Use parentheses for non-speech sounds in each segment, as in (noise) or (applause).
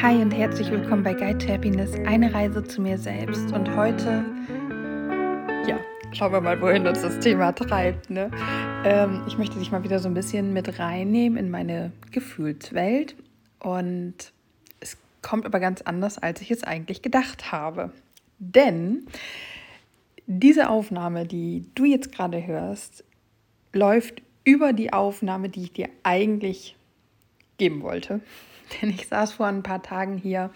Hi und herzlich willkommen bei Guide to Happiness, eine Reise zu mir selbst. Und heute, ja, schauen wir mal, wohin uns das Thema treibt. Ne? Ähm, ich möchte dich mal wieder so ein bisschen mit reinnehmen in meine Gefühlswelt. Und es kommt aber ganz anders, als ich es eigentlich gedacht habe. Denn diese Aufnahme, die du jetzt gerade hörst, läuft über die Aufnahme, die ich dir eigentlich geben wollte. (laughs) Denn ich saß vor ein paar Tagen hier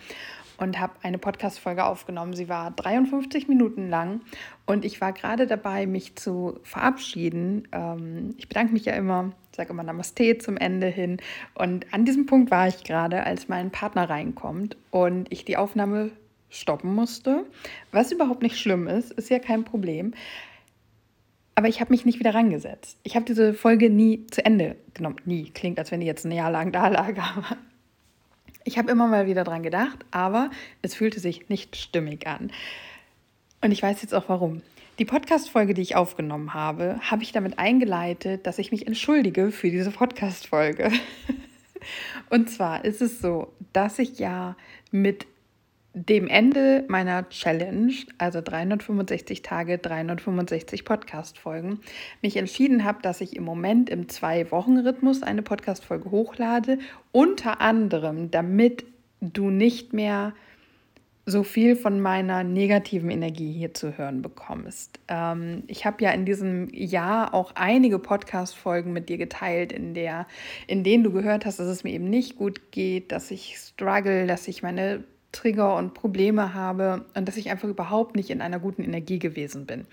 und habe eine Podcast-Folge aufgenommen. Sie war 53 Minuten lang und ich war gerade dabei, mich zu verabschieden. Ähm, ich bedanke mich ja immer, sage immer Namaste zum Ende hin. Und an diesem Punkt war ich gerade, als mein Partner reinkommt und ich die Aufnahme stoppen musste. Was überhaupt nicht schlimm ist, ist ja kein Problem. Aber ich habe mich nicht wieder rangesetzt. Ich habe diese Folge nie zu Ende genommen. Nie. Klingt, als wenn die jetzt ein Jahr lang da lag. (laughs) Aber ich habe immer mal wieder dran gedacht, aber es fühlte sich nicht stimmig an. Und ich weiß jetzt auch warum. Die Podcast-Folge, die ich aufgenommen habe, habe ich damit eingeleitet, dass ich mich entschuldige für diese Podcast-Folge. (laughs) Und zwar ist es so, dass ich ja mit dem Ende meiner Challenge, also 365 Tage, 365 Podcast-Folgen, mich entschieden habe, dass ich im Moment im Zwei-Wochen-Rhythmus eine Podcast-Folge hochlade, unter anderem, damit du nicht mehr so viel von meiner negativen Energie hier zu hören bekommst. Ähm, ich habe ja in diesem Jahr auch einige Podcast-Folgen mit dir geteilt, in, der, in denen du gehört hast, dass es mir eben nicht gut geht, dass ich struggle, dass ich meine Trigger und Probleme habe und dass ich einfach überhaupt nicht in einer guten Energie gewesen bin.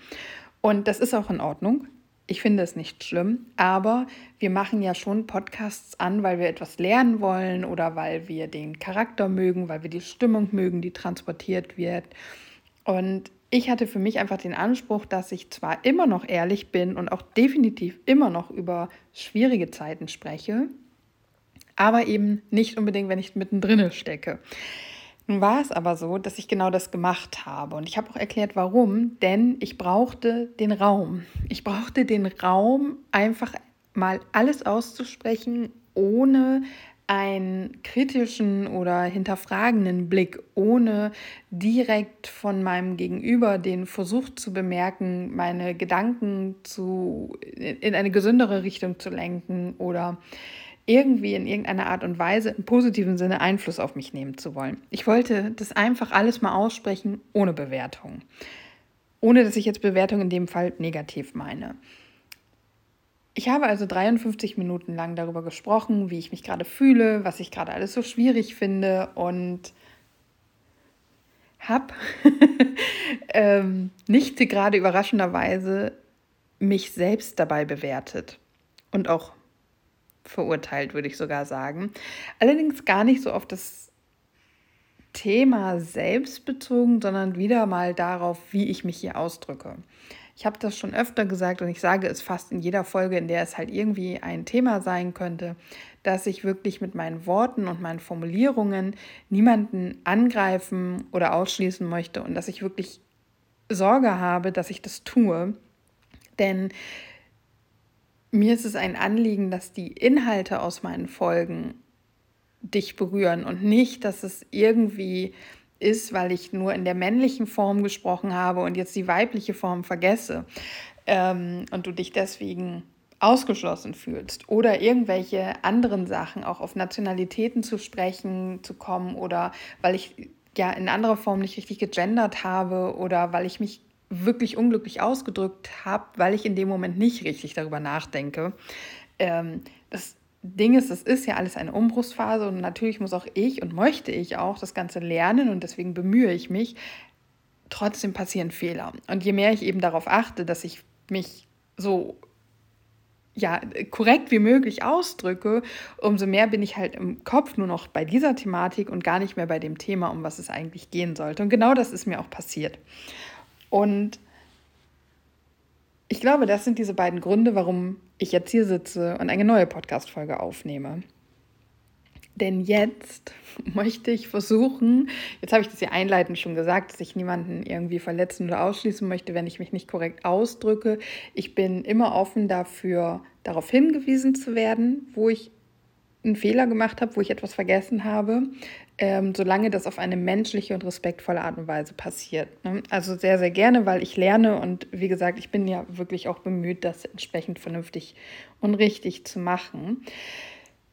Und das ist auch in Ordnung. Ich finde es nicht schlimm, aber wir machen ja schon Podcasts an, weil wir etwas lernen wollen oder weil wir den Charakter mögen, weil wir die Stimmung mögen, die transportiert wird. Und ich hatte für mich einfach den Anspruch, dass ich zwar immer noch ehrlich bin und auch definitiv immer noch über schwierige Zeiten spreche, aber eben nicht unbedingt, wenn ich mittendrin stecke. Nun war es aber so, dass ich genau das gemacht habe. Und ich habe auch erklärt, warum. Denn ich brauchte den Raum. Ich brauchte den Raum, einfach mal alles auszusprechen, ohne einen kritischen oder hinterfragenden Blick, ohne direkt von meinem Gegenüber den Versuch zu bemerken, meine Gedanken zu, in eine gesündere Richtung zu lenken oder irgendwie in irgendeiner Art und Weise im positiven Sinne Einfluss auf mich nehmen zu wollen. Ich wollte das einfach alles mal aussprechen, ohne Bewertung. Ohne dass ich jetzt Bewertung in dem Fall negativ meine. Ich habe also 53 Minuten lang darüber gesprochen, wie ich mich gerade fühle, was ich gerade alles so schwierig finde und habe (laughs) ähm, nicht gerade überraschenderweise mich selbst dabei bewertet und auch verurteilt, würde ich sogar sagen. Allerdings gar nicht so auf das Thema selbst bezogen, sondern wieder mal darauf, wie ich mich hier ausdrücke. Ich habe das schon öfter gesagt und ich sage es fast in jeder Folge, in der es halt irgendwie ein Thema sein könnte, dass ich wirklich mit meinen Worten und meinen Formulierungen niemanden angreifen oder ausschließen möchte und dass ich wirklich Sorge habe, dass ich das tue. Denn mir ist es ein Anliegen, dass die Inhalte aus meinen Folgen dich berühren und nicht, dass es irgendwie ist, weil ich nur in der männlichen Form gesprochen habe und jetzt die weibliche Form vergesse ähm, und du dich deswegen ausgeschlossen fühlst oder irgendwelche anderen Sachen, auch auf Nationalitäten zu sprechen zu kommen oder weil ich ja in anderer Form nicht richtig gegendert habe oder weil ich mich wirklich unglücklich ausgedrückt habe, weil ich in dem Moment nicht richtig darüber nachdenke. Ähm, das Ding ist, es ist ja alles eine Umbruchsphase und natürlich muss auch ich und möchte ich auch das Ganze lernen und deswegen bemühe ich mich. Trotzdem passieren Fehler. Und je mehr ich eben darauf achte, dass ich mich so ja, korrekt wie möglich ausdrücke, umso mehr bin ich halt im Kopf nur noch bei dieser Thematik und gar nicht mehr bei dem Thema, um was es eigentlich gehen sollte. Und genau das ist mir auch passiert. Und ich glaube, das sind diese beiden Gründe, warum ich jetzt hier sitze und eine neue Podcast-Folge aufnehme. Denn jetzt (laughs) möchte ich versuchen, jetzt habe ich das ja einleitend schon gesagt, dass ich niemanden irgendwie verletzen oder ausschließen möchte, wenn ich mich nicht korrekt ausdrücke. Ich bin immer offen dafür, darauf hingewiesen zu werden, wo ich einen Fehler gemacht habe, wo ich etwas vergessen habe, ähm, solange das auf eine menschliche und respektvolle Art und Weise passiert. Ne? Also sehr, sehr gerne, weil ich lerne und wie gesagt, ich bin ja wirklich auch bemüht, das entsprechend vernünftig und richtig zu machen.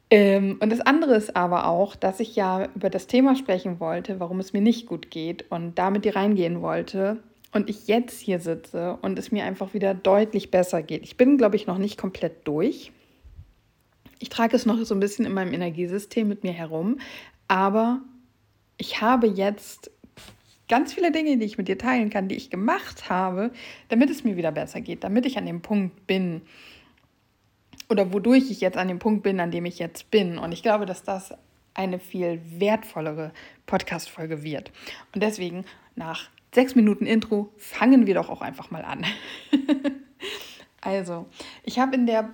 Ähm, und das andere ist aber auch, dass ich ja über das Thema sprechen wollte, warum es mir nicht gut geht und damit die reingehen wollte. Und ich jetzt hier sitze und es mir einfach wieder deutlich besser geht. Ich bin, glaube ich, noch nicht komplett durch. Ich trage es noch so ein bisschen in meinem Energiesystem mit mir herum, aber ich habe jetzt ganz viele Dinge, die ich mit dir teilen kann, die ich gemacht habe, damit es mir wieder besser geht, damit ich an dem Punkt bin oder wodurch ich jetzt an dem Punkt bin, an dem ich jetzt bin. Und ich glaube, dass das eine viel wertvollere Podcast-Folge wird. Und deswegen, nach sechs Minuten Intro, fangen wir doch auch einfach mal an. (laughs) also, ich habe in der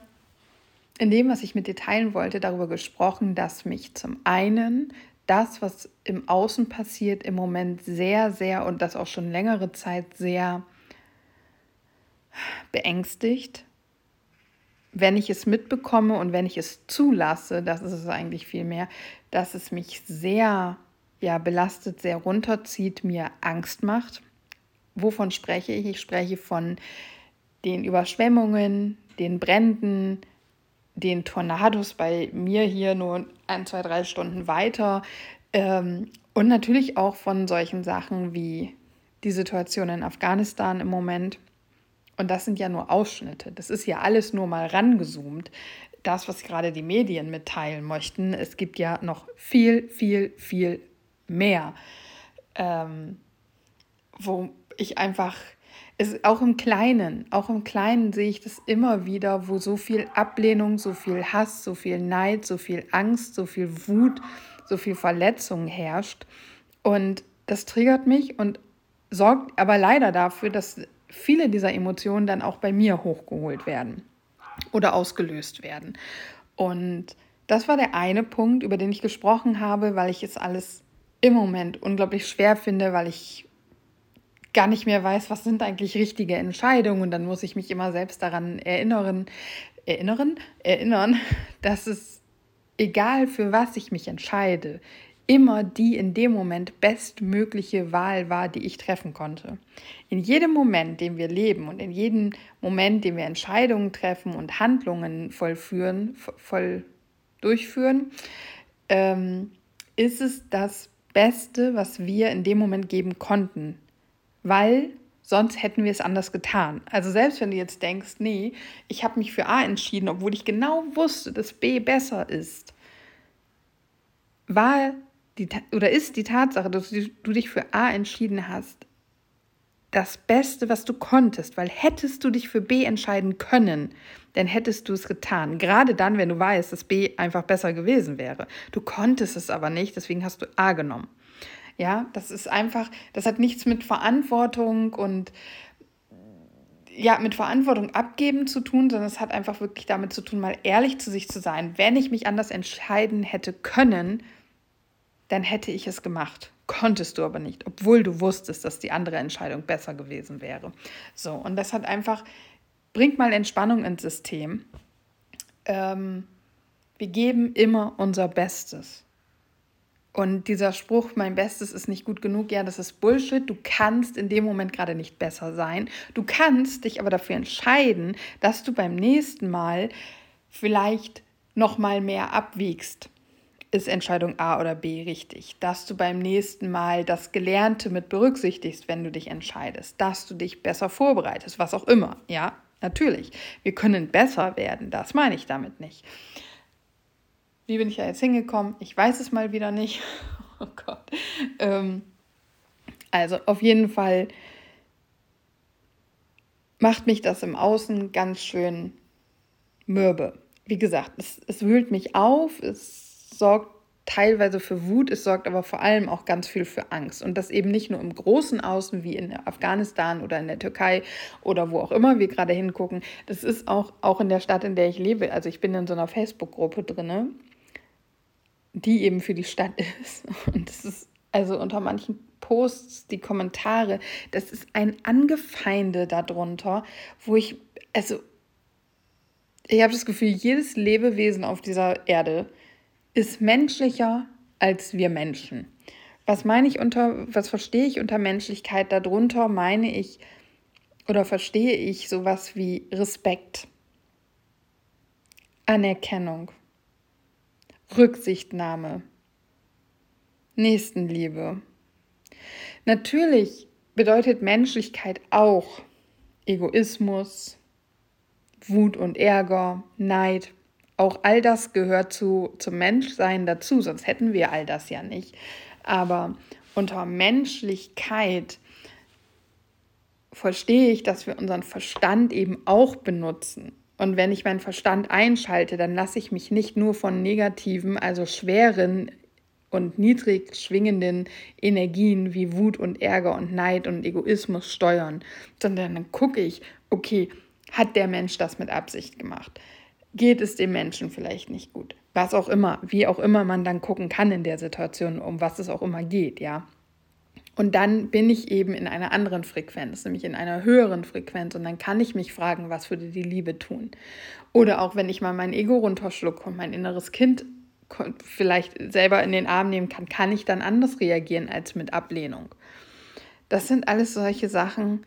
in dem, was ich mit dir teilen wollte, darüber gesprochen, dass mich zum einen das, was im Außen passiert, im Moment sehr, sehr und das auch schon längere Zeit sehr beängstigt. Wenn ich es mitbekomme und wenn ich es zulasse, das ist es eigentlich viel mehr, dass es mich sehr ja, belastet, sehr runterzieht, mir Angst macht. Wovon spreche ich? Ich spreche von den Überschwemmungen, den Bränden, den Tornados bei mir hier nur ein, zwei, drei Stunden weiter. Ähm, und natürlich auch von solchen Sachen wie die Situation in Afghanistan im Moment. Und das sind ja nur Ausschnitte. Das ist ja alles nur mal rangezoomt. Das, was gerade die Medien mitteilen möchten. Es gibt ja noch viel, viel, viel mehr, ähm, wo ich einfach es, auch im Kleinen, auch im Kleinen sehe ich das immer wieder, wo so viel Ablehnung, so viel Hass, so viel Neid, so viel Angst, so viel Wut, so viel Verletzung herrscht. Und das triggert mich und sorgt aber leider dafür, dass viele dieser Emotionen dann auch bei mir hochgeholt werden oder ausgelöst werden. Und das war der eine Punkt, über den ich gesprochen habe, weil ich es alles im Moment unglaublich schwer finde, weil ich gar nicht mehr weiß, was sind eigentlich richtige Entscheidungen. Und dann muss ich mich immer selbst daran erinnern, erinnern, erinnern, dass es egal für was ich mich entscheide, immer die in dem Moment bestmögliche Wahl war, die ich treffen konnte. In jedem Moment, den wir leben und in jedem Moment, den wir Entscheidungen treffen und Handlungen vollführen, voll durchführen, ähm, ist es das Beste, was wir in dem Moment geben konnten weil sonst hätten wir es anders getan. Also selbst wenn du jetzt denkst, nee, ich habe mich für A entschieden, obwohl ich genau wusste, dass B besser ist, war die oder ist die Tatsache, dass du dich für A entschieden hast, das Beste, was du konntest, weil hättest du dich für B entscheiden können, dann hättest du es getan. Gerade dann, wenn du weißt, dass B einfach besser gewesen wäre. Du konntest es aber nicht, deswegen hast du A genommen. Ja, das ist einfach, das hat nichts mit Verantwortung und ja, mit Verantwortung abgeben zu tun, sondern es hat einfach wirklich damit zu tun, mal ehrlich zu sich zu sein. Wenn ich mich anders entscheiden hätte können, dann hätte ich es gemacht. Konntest du aber nicht, obwohl du wusstest, dass die andere Entscheidung besser gewesen wäre. So, und das hat einfach, bringt mal Entspannung ins System. Ähm, wir geben immer unser Bestes. Und dieser Spruch, mein Bestes ist nicht gut genug, ja, das ist Bullshit. Du kannst in dem Moment gerade nicht besser sein. Du kannst dich aber dafür entscheiden, dass du beim nächsten Mal vielleicht noch mal mehr abwiegst. Ist Entscheidung A oder B richtig? Dass du beim nächsten Mal das Gelernte mit berücksichtigst, wenn du dich entscheidest, dass du dich besser vorbereitest, was auch immer. Ja, natürlich. Wir können besser werden, das meine ich damit nicht. Wie bin ich da jetzt hingekommen? Ich weiß es mal wieder nicht. (laughs) Oh Gott. Ähm, also auf jeden Fall macht mich das im Außen ganz schön mürbe. Wie gesagt, es, es wühlt mich auf, es sorgt teilweise für Wut, es sorgt aber vor allem auch ganz viel für Angst. Und das eben nicht nur im großen Außen wie in Afghanistan oder in der Türkei oder wo auch immer wir gerade hingucken. Das ist auch, auch in der Stadt, in der ich lebe. Also ich bin in so einer Facebook-Gruppe drin die eben für die Stadt (laughs) ist. Und das ist also unter manchen Posts, die Kommentare, das ist ein Angefeinde darunter, wo ich, also ich habe das Gefühl, jedes Lebewesen auf dieser Erde ist menschlicher als wir Menschen. Was meine ich unter, was verstehe ich unter Menschlichkeit? Darunter meine ich oder verstehe ich sowas wie Respekt, Anerkennung, Rücksichtnahme, Nächstenliebe. Natürlich bedeutet Menschlichkeit auch Egoismus, Wut und Ärger, Neid. Auch all das gehört zu, zum Menschsein dazu, sonst hätten wir all das ja nicht. Aber unter Menschlichkeit verstehe ich, dass wir unseren Verstand eben auch benutzen. Und wenn ich meinen Verstand einschalte, dann lasse ich mich nicht nur von negativen, also schweren und niedrig schwingenden Energien wie Wut und Ärger und Neid und Egoismus steuern, sondern dann gucke ich, okay, hat der Mensch das mit Absicht gemacht? Geht es dem Menschen vielleicht nicht gut? Was auch immer, wie auch immer man dann gucken kann in der Situation, um was es auch immer geht, ja. Und dann bin ich eben in einer anderen Frequenz, nämlich in einer höheren Frequenz. Und dann kann ich mich fragen, was würde die Liebe tun? Oder auch wenn ich mal mein Ego runterschlucke und mein inneres Kind vielleicht selber in den Arm nehmen kann, kann ich dann anders reagieren als mit Ablehnung. Das sind alles solche Sachen.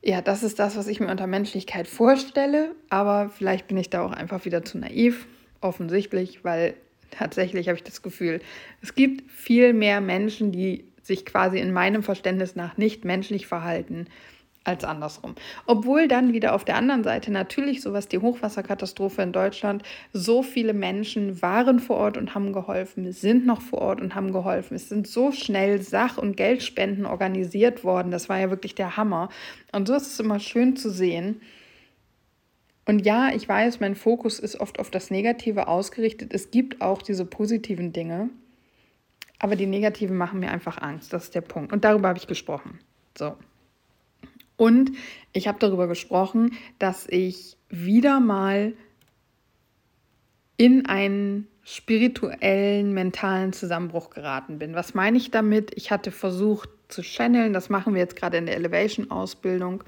Ja, das ist das, was ich mir unter Menschlichkeit vorstelle. Aber vielleicht bin ich da auch einfach wieder zu naiv, offensichtlich, weil tatsächlich habe ich das Gefühl, es gibt viel mehr Menschen, die sich quasi in meinem Verständnis nach nicht menschlich verhalten als andersrum. Obwohl dann wieder auf der anderen Seite natürlich sowas die Hochwasserkatastrophe in Deutschland, so viele Menschen waren vor Ort und haben geholfen, sind noch vor Ort und haben geholfen. Es sind so schnell Sach- und Geldspenden organisiert worden. Das war ja wirklich der Hammer. Und so ist es immer schön zu sehen. Und ja, ich weiß, mein Fokus ist oft auf das Negative ausgerichtet. Es gibt auch diese positiven Dinge. Aber die negativen machen mir einfach Angst. Das ist der Punkt. Und darüber habe ich gesprochen. So. Und ich habe darüber gesprochen, dass ich wieder mal in einen spirituellen, mentalen Zusammenbruch geraten bin. Was meine ich damit? Ich hatte versucht zu channeln, das machen wir jetzt gerade in der Elevation-Ausbildung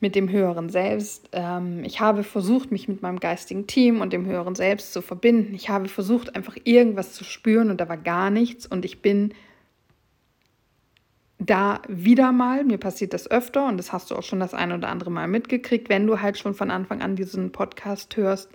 mit dem höheren Selbst. Ähm, ich habe versucht, mich mit meinem geistigen Team und dem höheren Selbst zu verbinden. Ich habe versucht, einfach irgendwas zu spüren und da war gar nichts. Und ich bin da wieder mal, mir passiert das öfter und das hast du auch schon das ein oder andere Mal mitgekriegt, wenn du halt schon von Anfang an diesen Podcast hörst,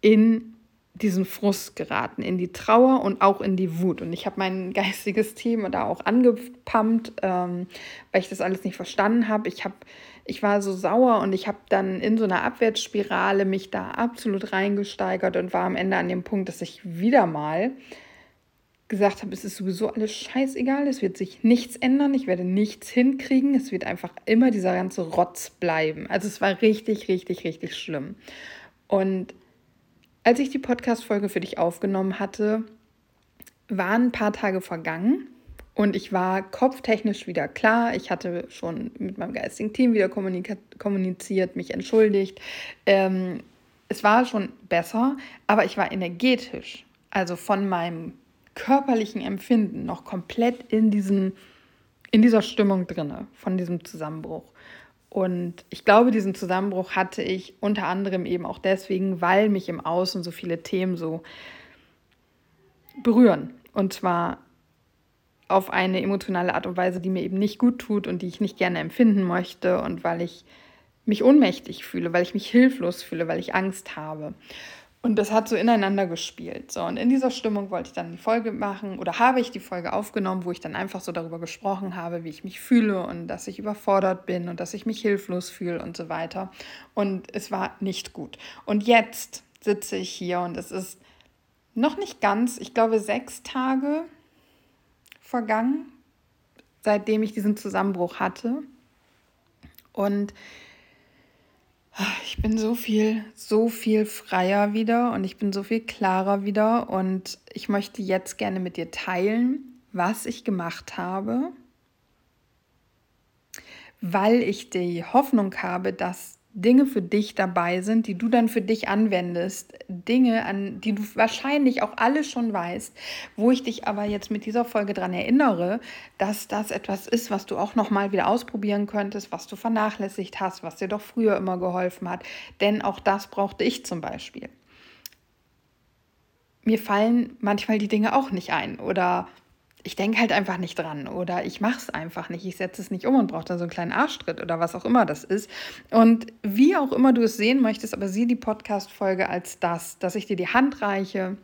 in diesen Frust geraten, in die Trauer und auch in die Wut. Und ich habe mein (laughs) geistiges Team da auch angepumpt, ähm, weil ich das alles nicht verstanden habe. Ich habe ich war so sauer und ich habe dann in so einer Abwärtsspirale mich da absolut reingesteigert und war am Ende an dem Punkt, dass ich wieder mal gesagt habe, es ist sowieso alles scheißegal, es wird sich nichts ändern, ich werde nichts hinkriegen, es wird einfach immer dieser ganze Rotz bleiben. Also es war richtig, richtig, richtig schlimm. Und als ich die Podcast-Folge für dich aufgenommen hatte, waren ein paar Tage vergangen und ich war kopftechnisch wieder klar. Ich hatte schon mit meinem geistigen Team wieder kommuniziert, mich entschuldigt. Ähm, es war schon besser, aber ich war energetisch, also von meinem körperlichen Empfinden noch komplett in, diesen, in dieser Stimmung drin, von diesem Zusammenbruch. Und ich glaube, diesen Zusammenbruch hatte ich unter anderem eben auch deswegen, weil mich im Außen so viele Themen so berühren. Und zwar auf eine emotionale Art und Weise, die mir eben nicht gut tut und die ich nicht gerne empfinden möchte und weil ich mich ohnmächtig fühle, weil ich mich hilflos fühle, weil ich Angst habe. Und das hat so ineinander gespielt. So, und in dieser Stimmung wollte ich dann die Folge machen oder habe ich die Folge aufgenommen, wo ich dann einfach so darüber gesprochen habe, wie ich mich fühle und dass ich überfordert bin und dass ich mich hilflos fühle und so weiter. Und es war nicht gut. Und jetzt sitze ich hier und es ist noch nicht ganz, ich glaube, sechs Tage vergangen, seitdem ich diesen Zusammenbruch hatte. Und ich bin so viel, so viel freier wieder und ich bin so viel klarer wieder und ich möchte jetzt gerne mit dir teilen, was ich gemacht habe, weil ich die Hoffnung habe, dass Dinge für dich dabei sind, die du dann für dich anwendest, Dinge, an die du wahrscheinlich auch alle schon weißt, wo ich dich aber jetzt mit dieser Folge daran erinnere, dass das etwas ist, was du auch noch mal wieder ausprobieren könntest, was du vernachlässigt hast, was dir doch früher immer geholfen hat, denn auch das brauchte ich zum Beispiel. mir fallen manchmal die Dinge auch nicht ein oder ich denke halt einfach nicht dran oder ich mache es einfach nicht, ich setze es nicht um und brauche dann so einen kleinen Arschtritt oder was auch immer das ist. Und wie auch immer du es sehen möchtest, aber sieh die Podcast-Folge als das, dass ich dir die Hand reiche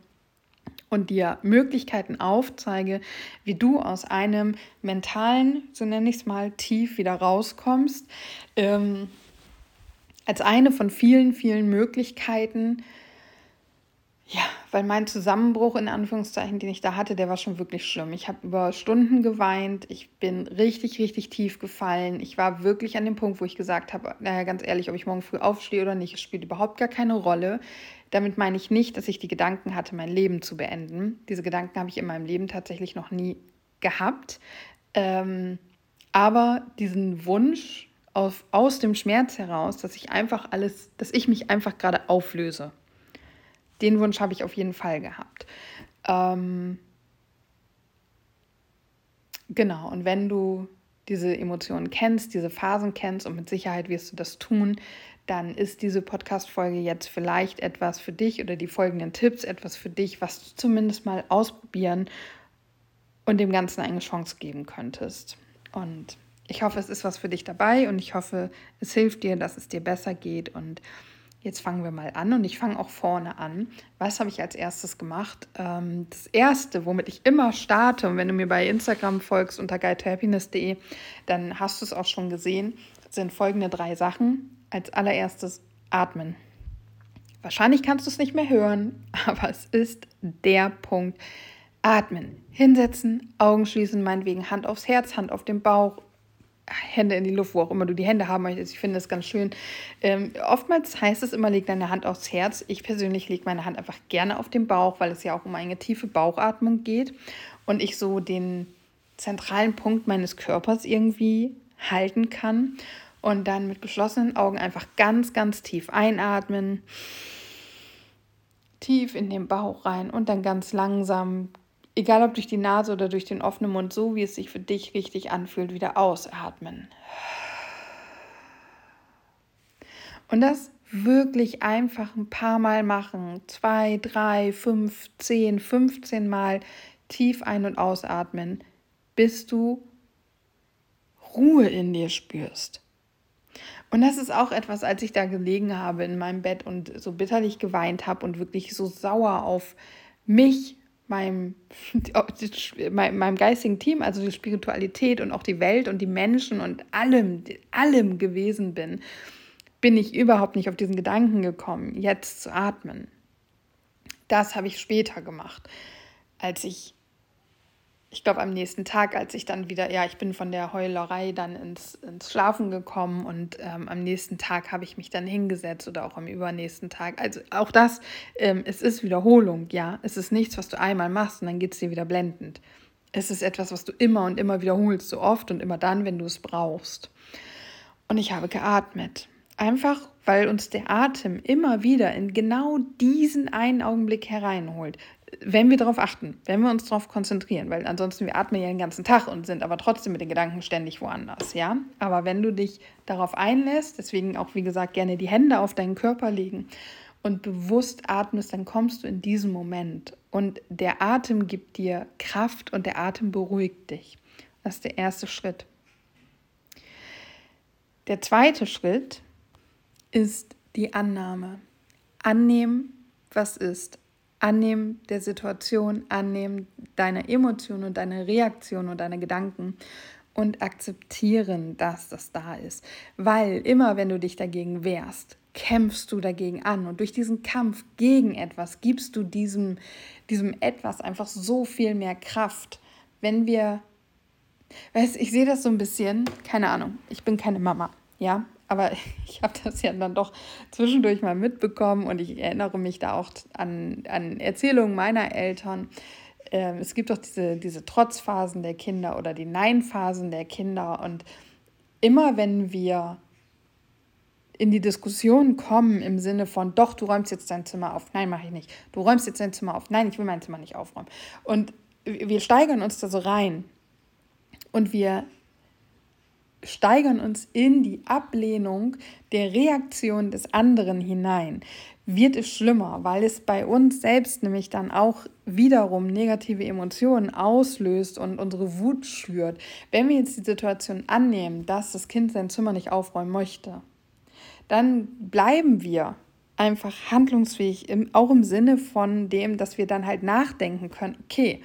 und dir Möglichkeiten aufzeige, wie du aus einem mentalen, so nenne ich es mal, tief wieder rauskommst. Ähm, als eine von vielen, vielen Möglichkeiten, ja, weil mein Zusammenbruch in Anführungszeichen, den ich da hatte, der war schon wirklich schlimm. Ich habe über Stunden geweint, ich bin richtig, richtig tief gefallen. Ich war wirklich an dem Punkt, wo ich gesagt habe, naja, ganz ehrlich, ob ich morgen früh aufstehe oder nicht, spielt überhaupt gar keine Rolle. Damit meine ich nicht, dass ich die Gedanken hatte, mein Leben zu beenden. Diese Gedanken habe ich in meinem Leben tatsächlich noch nie gehabt. Ähm, aber diesen Wunsch auf, aus dem Schmerz heraus, dass ich einfach alles, dass ich mich einfach gerade auflöse den Wunsch habe ich auf jeden Fall gehabt. Ähm, genau, und wenn du diese Emotionen kennst, diese Phasen kennst und mit Sicherheit wirst du das tun, dann ist diese Podcast-Folge jetzt vielleicht etwas für dich oder die folgenden Tipps etwas für dich, was du zumindest mal ausprobieren und dem Ganzen eine Chance geben könntest. Und ich hoffe, es ist was für dich dabei und ich hoffe, es hilft dir, dass es dir besser geht und Jetzt fangen wir mal an und ich fange auch vorne an. Was habe ich als erstes gemacht? Ähm, das erste, womit ich immer starte, und wenn du mir bei Instagram folgst unter guidetohappiness.de, dann hast du es auch schon gesehen, sind folgende drei Sachen. Als allererstes atmen. Wahrscheinlich kannst du es nicht mehr hören, (laughs) aber es ist der Punkt. Atmen, hinsetzen, Augen schließen, meinetwegen Hand aufs Herz, Hand auf den Bauch, Hände in die Luft, wo auch immer du die Hände haben möchtest. Ich finde das ganz schön. Ähm, oftmals heißt es immer, leg deine Hand aufs Herz. Ich persönlich lege meine Hand einfach gerne auf den Bauch, weil es ja auch um eine tiefe Bauchatmung geht und ich so den zentralen Punkt meines Körpers irgendwie halten kann und dann mit geschlossenen Augen einfach ganz, ganz tief einatmen, tief in den Bauch rein und dann ganz langsam egal ob durch die Nase oder durch den offenen Mund, so wie es sich für dich richtig anfühlt, wieder ausatmen. Und das wirklich einfach ein paar Mal machen. Zwei, drei, fünf, zehn, 15 Mal tief ein- und ausatmen, bis du Ruhe in dir spürst. Und das ist auch etwas, als ich da gelegen habe in meinem Bett und so bitterlich geweint habe und wirklich so sauer auf mich meinem, (laughs) meinem geistigen Team, also die Spiritualität und auch die Welt und die Menschen und allem, allem gewesen bin, bin ich überhaupt nicht auf diesen Gedanken gekommen, jetzt zu atmen. Das habe ich später gemacht, als ich ich glaube, am nächsten Tag, als ich dann wieder, ja, ich bin von der Heulerei dann ins, ins Schlafen gekommen und ähm, am nächsten Tag habe ich mich dann hingesetzt oder auch am übernächsten Tag. Also auch das, ähm, es ist Wiederholung, ja. Es ist nichts, was du einmal machst und dann geht es dir wieder blendend. Es ist etwas, was du immer und immer wiederholst, so oft und immer dann, wenn du es brauchst. Und ich habe geatmet. Einfach, weil uns der Atem immer wieder in genau diesen einen Augenblick hereinholt wenn wir darauf achten, wenn wir uns darauf konzentrieren, weil ansonsten wir atmen ja den ganzen Tag und sind aber trotzdem mit den Gedanken ständig woanders, ja. Aber wenn du dich darauf einlässt, deswegen auch wie gesagt gerne die Hände auf deinen Körper legen und bewusst atmest, dann kommst du in diesen Moment und der Atem gibt dir Kraft und der Atem beruhigt dich. Das ist der erste Schritt. Der zweite Schritt ist die Annahme. Annehmen, was ist Annehmen der Situation, annehmen deine Emotionen und deine Reaktionen und deine Gedanken und akzeptieren, dass das da ist. Weil immer, wenn du dich dagegen wehrst, kämpfst du dagegen an. Und durch diesen Kampf gegen etwas gibst du diesem, diesem etwas einfach so viel mehr Kraft. Wenn wir, weißt ich sehe das so ein bisschen, keine Ahnung, ich bin keine Mama, ja, aber (laughs) ich habe das ja dann doch zwischendurch mal mitbekommen und ich erinnere mich da auch an, an Erzählungen meiner Eltern. Ähm, es gibt doch diese, diese Trotzphasen der Kinder oder die Nein-Phasen der Kinder. Und immer wenn wir in die Diskussion kommen im Sinne von, doch, du räumst jetzt dein Zimmer auf, nein, mache ich nicht, du räumst jetzt dein Zimmer auf, nein, ich will mein Zimmer nicht aufräumen. Und wir steigern uns da so rein und wir steigern uns in die Ablehnung der Reaktion des anderen hinein. wird es schlimmer, weil es bei uns selbst nämlich dann auch wiederum negative Emotionen auslöst und unsere Wut schürt. Wenn wir jetzt die Situation annehmen, dass das Kind sein Zimmer nicht aufräumen möchte, dann bleiben wir einfach handlungsfähig, auch im Sinne von dem, dass wir dann halt nachdenken können, okay,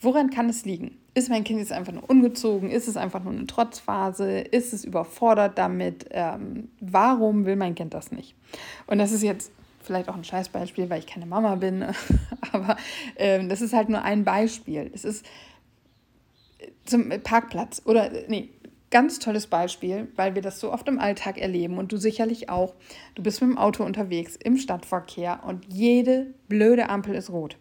woran kann es liegen? Ist mein Kind jetzt einfach nur ungezogen? Ist es einfach nur eine Trotzphase? Ist es überfordert damit? Ähm, warum will mein Kind das nicht? Und das ist jetzt vielleicht auch ein Scheißbeispiel, weil ich keine Mama bin, (laughs) aber ähm, das ist halt nur ein Beispiel. Es ist zum Parkplatz oder nee, ganz tolles Beispiel, weil wir das so oft im Alltag erleben und du sicherlich auch. Du bist mit dem Auto unterwegs im Stadtverkehr und jede blöde Ampel ist rot.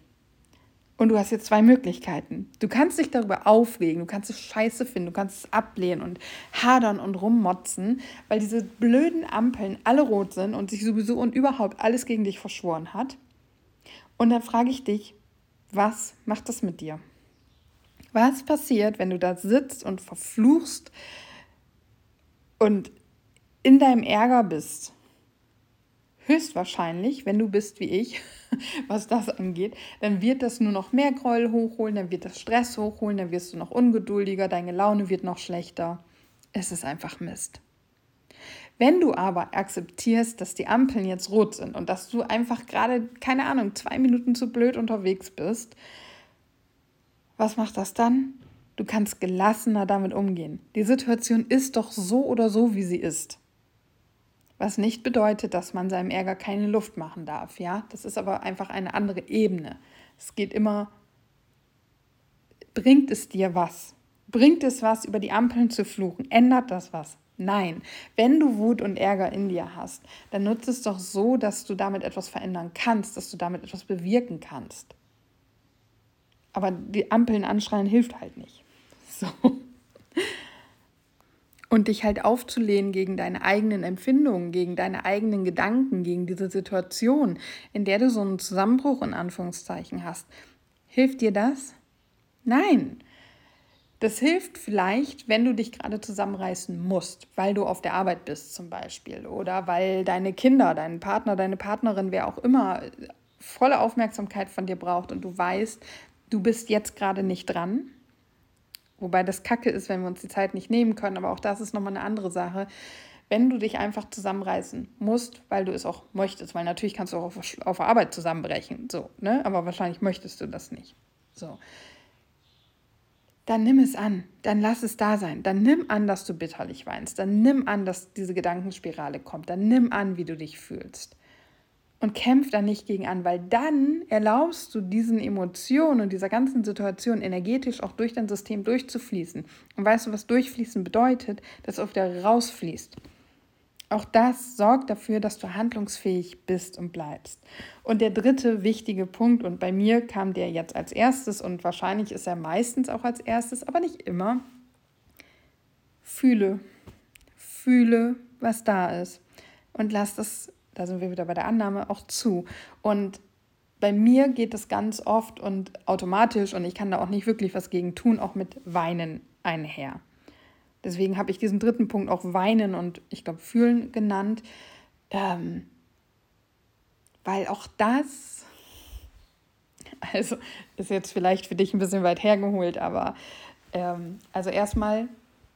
Und du hast jetzt zwei Möglichkeiten. Du kannst dich darüber aufregen, du kannst es scheiße finden, du kannst es ablehnen und hadern und rummotzen, weil diese blöden Ampeln alle rot sind und sich sowieso und überhaupt alles gegen dich verschworen hat. Und dann frage ich dich, was macht das mit dir? Was passiert, wenn du da sitzt und verfluchst und in deinem Ärger bist? Höchstwahrscheinlich, wenn du bist wie ich, (laughs) was das angeht, dann wird das nur noch mehr Gräuel hochholen, dann wird das Stress hochholen, dann wirst du noch ungeduldiger, deine Laune wird noch schlechter. Es ist einfach Mist. Wenn du aber akzeptierst, dass die Ampeln jetzt rot sind und dass du einfach gerade, keine Ahnung, zwei Minuten zu blöd unterwegs bist, was macht das dann? Du kannst gelassener damit umgehen. Die Situation ist doch so oder so, wie sie ist. Was nicht bedeutet, dass man seinem Ärger keine Luft machen darf, ja? Das ist aber einfach eine andere Ebene. Es geht immer, bringt es dir was? Bringt es was, über die Ampeln zu fluchen? Ändert das was? Nein. Wenn du Wut und Ärger in dir hast, dann nutze es doch so, dass du damit etwas verändern kannst, dass du damit etwas bewirken kannst. Aber die Ampeln anschreien hilft halt nicht. So und dich halt aufzulehnen gegen deine eigenen Empfindungen, gegen deine eigenen Gedanken, gegen diese Situation, in der du so einen Zusammenbruch in Anführungszeichen hast. Hilft dir das? Nein. Das hilft vielleicht, wenn du dich gerade zusammenreißen musst, weil du auf der Arbeit bist zum Beispiel oder weil deine Kinder, dein Partner, deine Partnerin, wer auch immer, volle Aufmerksamkeit von dir braucht und du weißt, du bist jetzt gerade nicht dran Wobei das kacke ist, wenn wir uns die Zeit nicht nehmen können, aber auch das ist nochmal eine andere Sache. Wenn du dich einfach zusammenreißen musst, weil du es auch möchtest, weil natürlich kannst du auch auf, auf Arbeit zusammenbrechen, so, ne? Aber wahrscheinlich möchtest du das nicht. So. Dann nimm es an, dann lass es da sein. Dann nimm an, dass du bitterlich weinst. Dann nimm an, dass diese Gedankenspirale kommt. Dann nimm an, wie du dich fühlst und kämpf da nicht gegen an, weil dann erlaubst du diesen Emotionen und dieser ganzen Situation energetisch auch durch dein System durchzufließen. Und weißt du, was durchfließen bedeutet? Dass es wieder rausfließt. Auch das sorgt dafür, dass du handlungsfähig bist und bleibst. Und der dritte wichtige Punkt, und bei mir kam der jetzt als erstes und wahrscheinlich ist er meistens auch als erstes, aber nicht immer, fühle, fühle, was da ist und lass das da sind wir wieder bei der Annahme, auch zu. Und bei mir geht es ganz oft und automatisch, und ich kann da auch nicht wirklich was gegen tun, auch mit Weinen einher. Deswegen habe ich diesen dritten Punkt auch Weinen und ich glaube Fühlen genannt, ähm, weil auch das, also ist jetzt vielleicht für dich ein bisschen weit hergeholt, aber ähm, also erstmal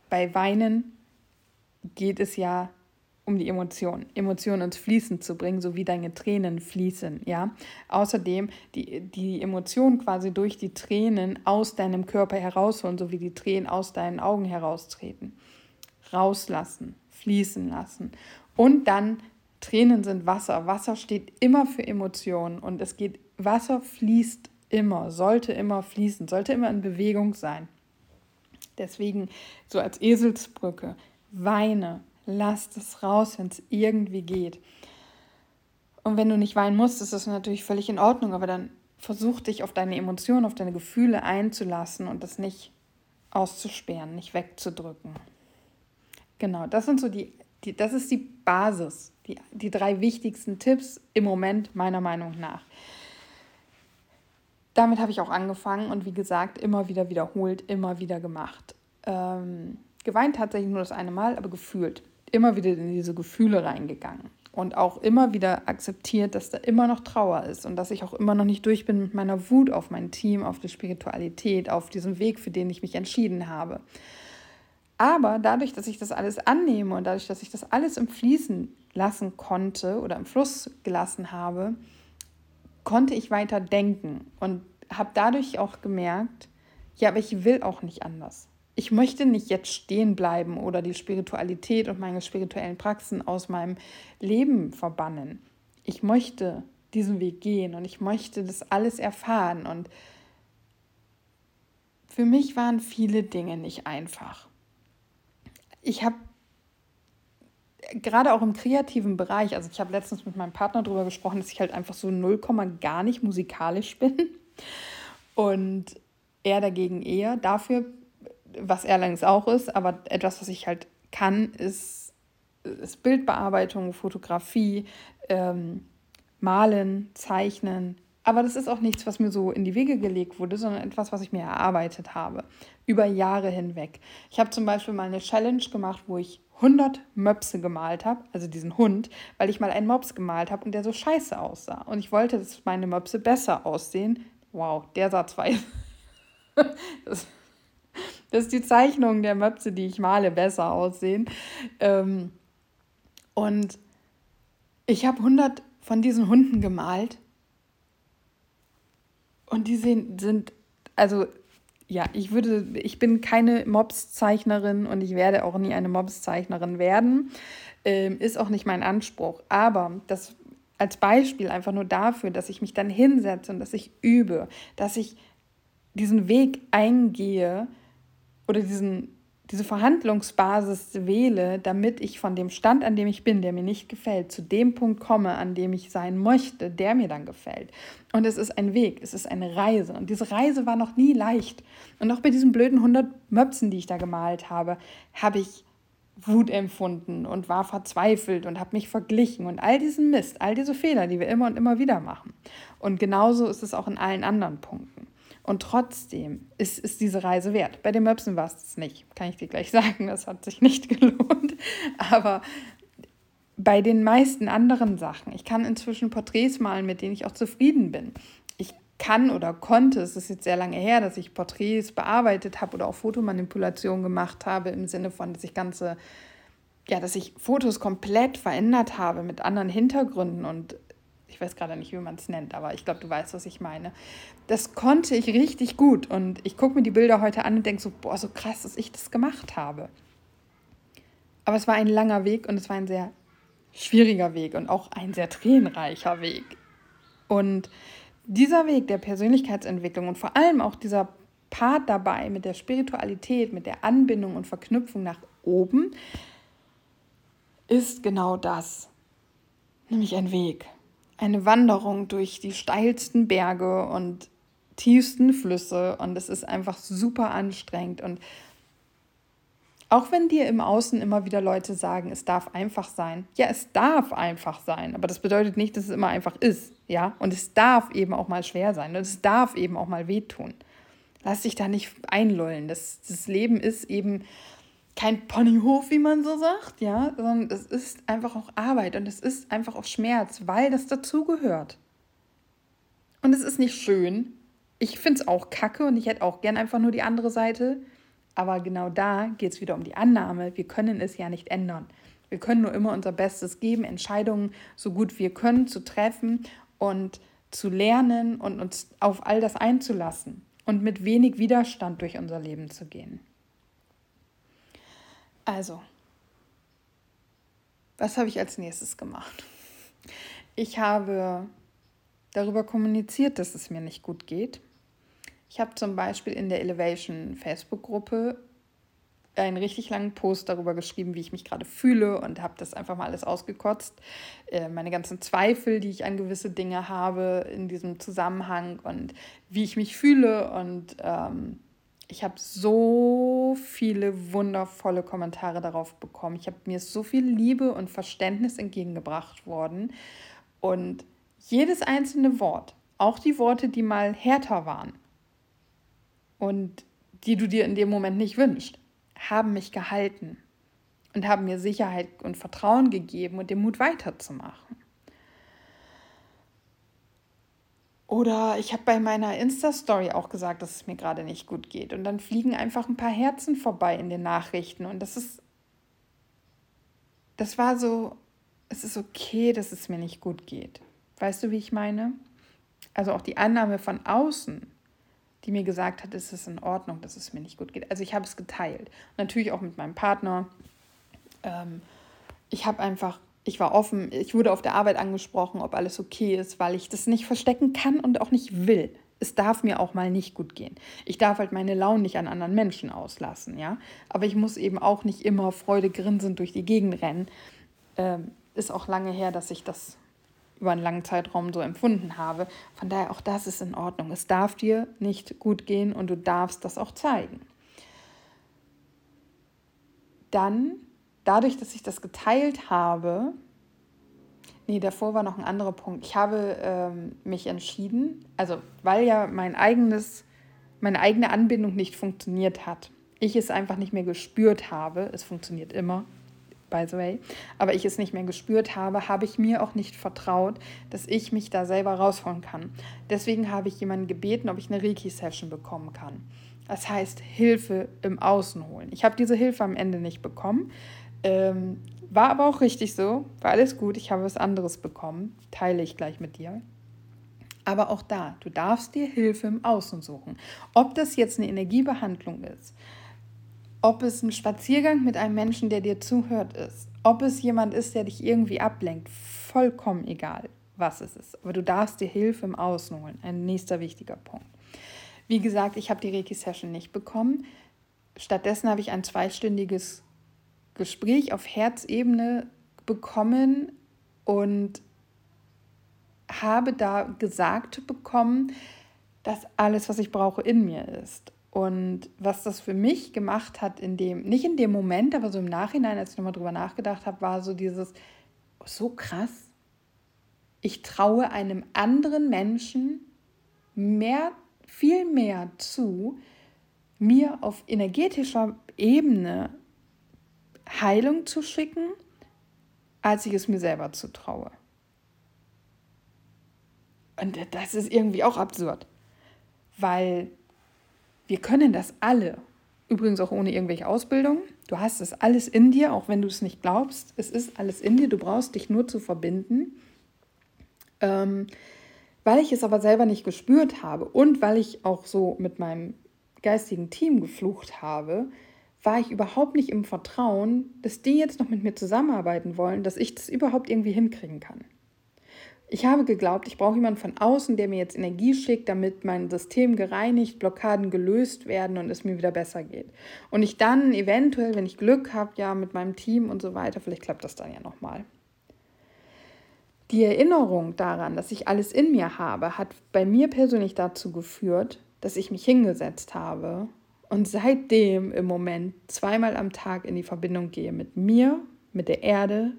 bei Weinen geht es ja um die Emotionen, Emotionen ins Fließen zu bringen, so wie deine Tränen fließen, ja. Außerdem die, die Emotionen quasi durch die Tränen aus deinem Körper herausholen, so wie die Tränen aus deinen Augen heraustreten. Rauslassen, fließen lassen. Und dann, Tränen sind Wasser. Wasser steht immer für Emotionen und es geht, Wasser fließt immer, sollte immer fließen, sollte immer in Bewegung sein. Deswegen so als Eselsbrücke, weine, Lass das raus, wenn es irgendwie geht. Und wenn du nicht weinen musst, ist das natürlich völlig in Ordnung, aber dann versuch dich auf deine Emotionen, auf deine Gefühle einzulassen und das nicht auszusperren, nicht wegzudrücken. Genau, das sind so die, die das ist die Basis, die, die drei wichtigsten Tipps im Moment meiner Meinung nach. Damit habe ich auch angefangen und wie gesagt, immer wieder wiederholt, immer wieder gemacht. Ähm, geweint tatsächlich nur das eine Mal, aber gefühlt immer wieder in diese Gefühle reingegangen. und auch immer wieder akzeptiert, dass da immer noch Trauer ist und dass ich auch immer noch nicht durch bin mit meiner Wut auf mein Team, auf die Spiritualität, auf diesen Weg, für den ich mich entschieden habe. Aber dadurch, dass ich das alles annehme und dadurch, dass ich das alles im Fließen lassen konnte oder im Fluss gelassen habe, konnte ich weiter denken und habe dadurch auch gemerkt, ja, aber ich will auch nicht anders. Ich möchte nicht jetzt stehen bleiben oder die Spiritualität und meine spirituellen Praxen aus meinem Leben verbannen. Ich möchte diesen Weg gehen und ich möchte das alles erfahren. Und für mich waren viele Dinge nicht einfach. Ich habe gerade auch im kreativen Bereich, also ich habe letztens mit meinem Partner darüber gesprochen, dass ich halt einfach so 0, gar nicht musikalisch bin und er dagegen eher. Dafür, was er längst auch ist, aber etwas, was ich halt kann, ist, ist Bildbearbeitung, Fotografie, ähm, Malen, Zeichnen. Aber das ist auch nichts, was mir so in die Wege gelegt wurde, sondern etwas, was ich mir erarbeitet habe, über Jahre hinweg. Ich habe zum Beispiel mal eine Challenge gemacht, wo ich 100 Möpse gemalt habe, also diesen Hund, weil ich mal einen Mops gemalt habe und der so scheiße aussah. Und ich wollte, dass meine Möpse besser aussehen. Wow, der sah zwei. (laughs) das, dass die Zeichnungen der Möpse, die ich male, besser aussehen. Ähm, und ich habe 100 von diesen Hunden gemalt. Und die sehen, sind, also ja, ich würde, ich bin keine Mobs-Zeichnerin und ich werde auch nie eine Mobs-Zeichnerin werden. Ähm, ist auch nicht mein Anspruch. Aber das als Beispiel einfach nur dafür, dass ich mich dann hinsetze und dass ich übe, dass ich diesen Weg eingehe oder diesen diese Verhandlungsbasis wähle, damit ich von dem Stand, an dem ich bin, der mir nicht gefällt, zu dem Punkt komme, an dem ich sein möchte, der mir dann gefällt. Und es ist ein Weg, es ist eine Reise. Und diese Reise war noch nie leicht. Und auch bei diesen blöden 100 Möpsen, die ich da gemalt habe, habe ich Wut empfunden und war verzweifelt und habe mich verglichen und all diesen Mist, all diese Fehler, die wir immer und immer wieder machen. Und genauso ist es auch in allen anderen Punkten. Und trotzdem ist, ist diese Reise wert. Bei den Möpsen war es nicht, kann ich dir gleich (laughs) sagen. Das hat sich nicht gelohnt. Aber bei den meisten anderen Sachen, ich kann inzwischen Porträts malen, mit denen ich auch zufrieden bin. Ich kann oder konnte, es ist jetzt sehr lange her, dass ich Porträts bearbeitet habe oder auch Fotomanipulation gemacht habe, im Sinne von, dass ich ganze, ja, dass ich Fotos komplett verändert habe mit anderen Hintergründen und ich weiß gerade nicht, wie man es nennt, aber ich glaube, du weißt, was ich meine. Das konnte ich richtig gut und ich gucke mir die Bilder heute an und denke so, boah, so krass, dass ich das gemacht habe. Aber es war ein langer Weg und es war ein sehr schwieriger Weg und auch ein sehr tränenreicher Weg. Und dieser Weg der Persönlichkeitsentwicklung und vor allem auch dieser Part dabei mit der Spiritualität, mit der Anbindung und Verknüpfung nach oben, ist genau das, nämlich ein Weg eine Wanderung durch die steilsten Berge und tiefsten Flüsse und es ist einfach super anstrengend und auch wenn dir im Außen immer wieder Leute sagen, es darf einfach sein. Ja, es darf einfach sein, aber das bedeutet nicht, dass es immer einfach ist, ja? Und es darf eben auch mal schwer sein und es darf eben auch mal wehtun. Lass dich da nicht einlullen. Das, das Leben ist eben kein Ponyhof, wie man so sagt, ja, sondern es ist einfach auch Arbeit und es ist einfach auch Schmerz, weil das dazugehört. Und es ist nicht schön. Ich finde es auch kacke und ich hätte auch gern einfach nur die andere Seite. Aber genau da geht es wieder um die Annahme. Wir können es ja nicht ändern. Wir können nur immer unser Bestes geben, Entscheidungen so gut wir können zu treffen und zu lernen und uns auf all das einzulassen und mit wenig Widerstand durch unser Leben zu gehen. Also, was habe ich als nächstes gemacht? Ich habe darüber kommuniziert, dass es mir nicht gut geht. Ich habe zum Beispiel in der Elevation Facebook-Gruppe einen richtig langen Post darüber geschrieben, wie ich mich gerade fühle und habe das einfach mal alles ausgekotzt. Äh, meine ganzen Zweifel, die ich an gewisse Dinge habe in diesem Zusammenhang und wie ich mich fühle und ähm, ich habe so viele wundervolle Kommentare darauf bekommen. Ich habe mir so viel Liebe und Verständnis entgegengebracht worden. Und jedes einzelne Wort, auch die Worte, die mal härter waren und die du dir in dem Moment nicht wünschst, haben mich gehalten und haben mir Sicherheit und Vertrauen gegeben und den Mut weiterzumachen. Oder ich habe bei meiner Insta-Story auch gesagt, dass es mir gerade nicht gut geht. Und dann fliegen einfach ein paar Herzen vorbei in den Nachrichten. Und das ist, das war so, es ist okay, dass es mir nicht gut geht. Weißt du, wie ich meine? Also auch die Annahme von außen, die mir gesagt hat, es ist in Ordnung, dass es mir nicht gut geht. Also ich habe es geteilt. Natürlich auch mit meinem Partner. Ähm, ich habe einfach ich war offen, ich wurde auf der Arbeit angesprochen, ob alles okay ist, weil ich das nicht verstecken kann und auch nicht will. Es darf mir auch mal nicht gut gehen. Ich darf halt meine Laune nicht an anderen Menschen auslassen, ja. Aber ich muss eben auch nicht immer Freude grinsend durch die Gegend rennen. Ähm, ist auch lange her, dass ich das über einen langen Zeitraum so empfunden habe. Von daher auch das ist in Ordnung. Es darf dir nicht gut gehen und du darfst das auch zeigen. Dann dadurch, dass ich das geteilt habe, nee, davor war noch ein anderer Punkt. Ich habe ähm, mich entschieden, also weil ja mein eigenes, meine eigene Anbindung nicht funktioniert hat. Ich es einfach nicht mehr gespürt habe. Es funktioniert immer, by the way. Aber ich es nicht mehr gespürt habe, habe ich mir auch nicht vertraut, dass ich mich da selber rausholen kann. Deswegen habe ich jemanden gebeten, ob ich eine Reiki-Session bekommen kann. Das heißt, Hilfe im Außen holen. Ich habe diese Hilfe am Ende nicht bekommen. Ähm, war aber auch richtig so, war alles gut, ich habe was anderes bekommen, teile ich gleich mit dir. Aber auch da, du darfst dir Hilfe im Außen suchen. Ob das jetzt eine Energiebehandlung ist, ob es ein Spaziergang mit einem Menschen, der dir zuhört ist, ob es jemand ist, der dich irgendwie ablenkt, vollkommen egal, was es ist. Aber du darfst dir Hilfe im Außen holen. Ein nächster wichtiger Punkt. Wie gesagt, ich habe die Reiki-Session nicht bekommen. Stattdessen habe ich ein zweistündiges Gespräch auf Herzebene bekommen und habe da gesagt bekommen, dass alles, was ich brauche, in mir ist. Und was das für mich gemacht hat, in dem, nicht in dem Moment, aber so im Nachhinein, als ich nochmal drüber nachgedacht habe, war so dieses, so krass. Ich traue einem anderen Menschen mehr, viel mehr zu, mir auf energetischer Ebene Heilung zu schicken, als ich es mir selber zutraue. Und das ist irgendwie auch absurd, weil wir können das alle, übrigens auch ohne irgendwelche Ausbildung. Du hast es alles in dir, auch wenn du es nicht glaubst. Es ist alles in dir, du brauchst dich nur zu verbinden. Ähm, weil ich es aber selber nicht gespürt habe und weil ich auch so mit meinem geistigen Team geflucht habe, war ich überhaupt nicht im Vertrauen, dass die jetzt noch mit mir zusammenarbeiten wollen, dass ich das überhaupt irgendwie hinkriegen kann. Ich habe geglaubt, ich brauche jemanden von außen, der mir jetzt Energie schickt, damit mein System gereinigt, Blockaden gelöst werden und es mir wieder besser geht. Und ich dann eventuell, wenn ich Glück habe, ja, mit meinem Team und so weiter, vielleicht klappt das dann ja nochmal. Die Erinnerung daran, dass ich alles in mir habe, hat bei mir persönlich dazu geführt, dass ich mich hingesetzt habe und seitdem im Moment zweimal am Tag in die Verbindung gehe mit mir, mit der Erde,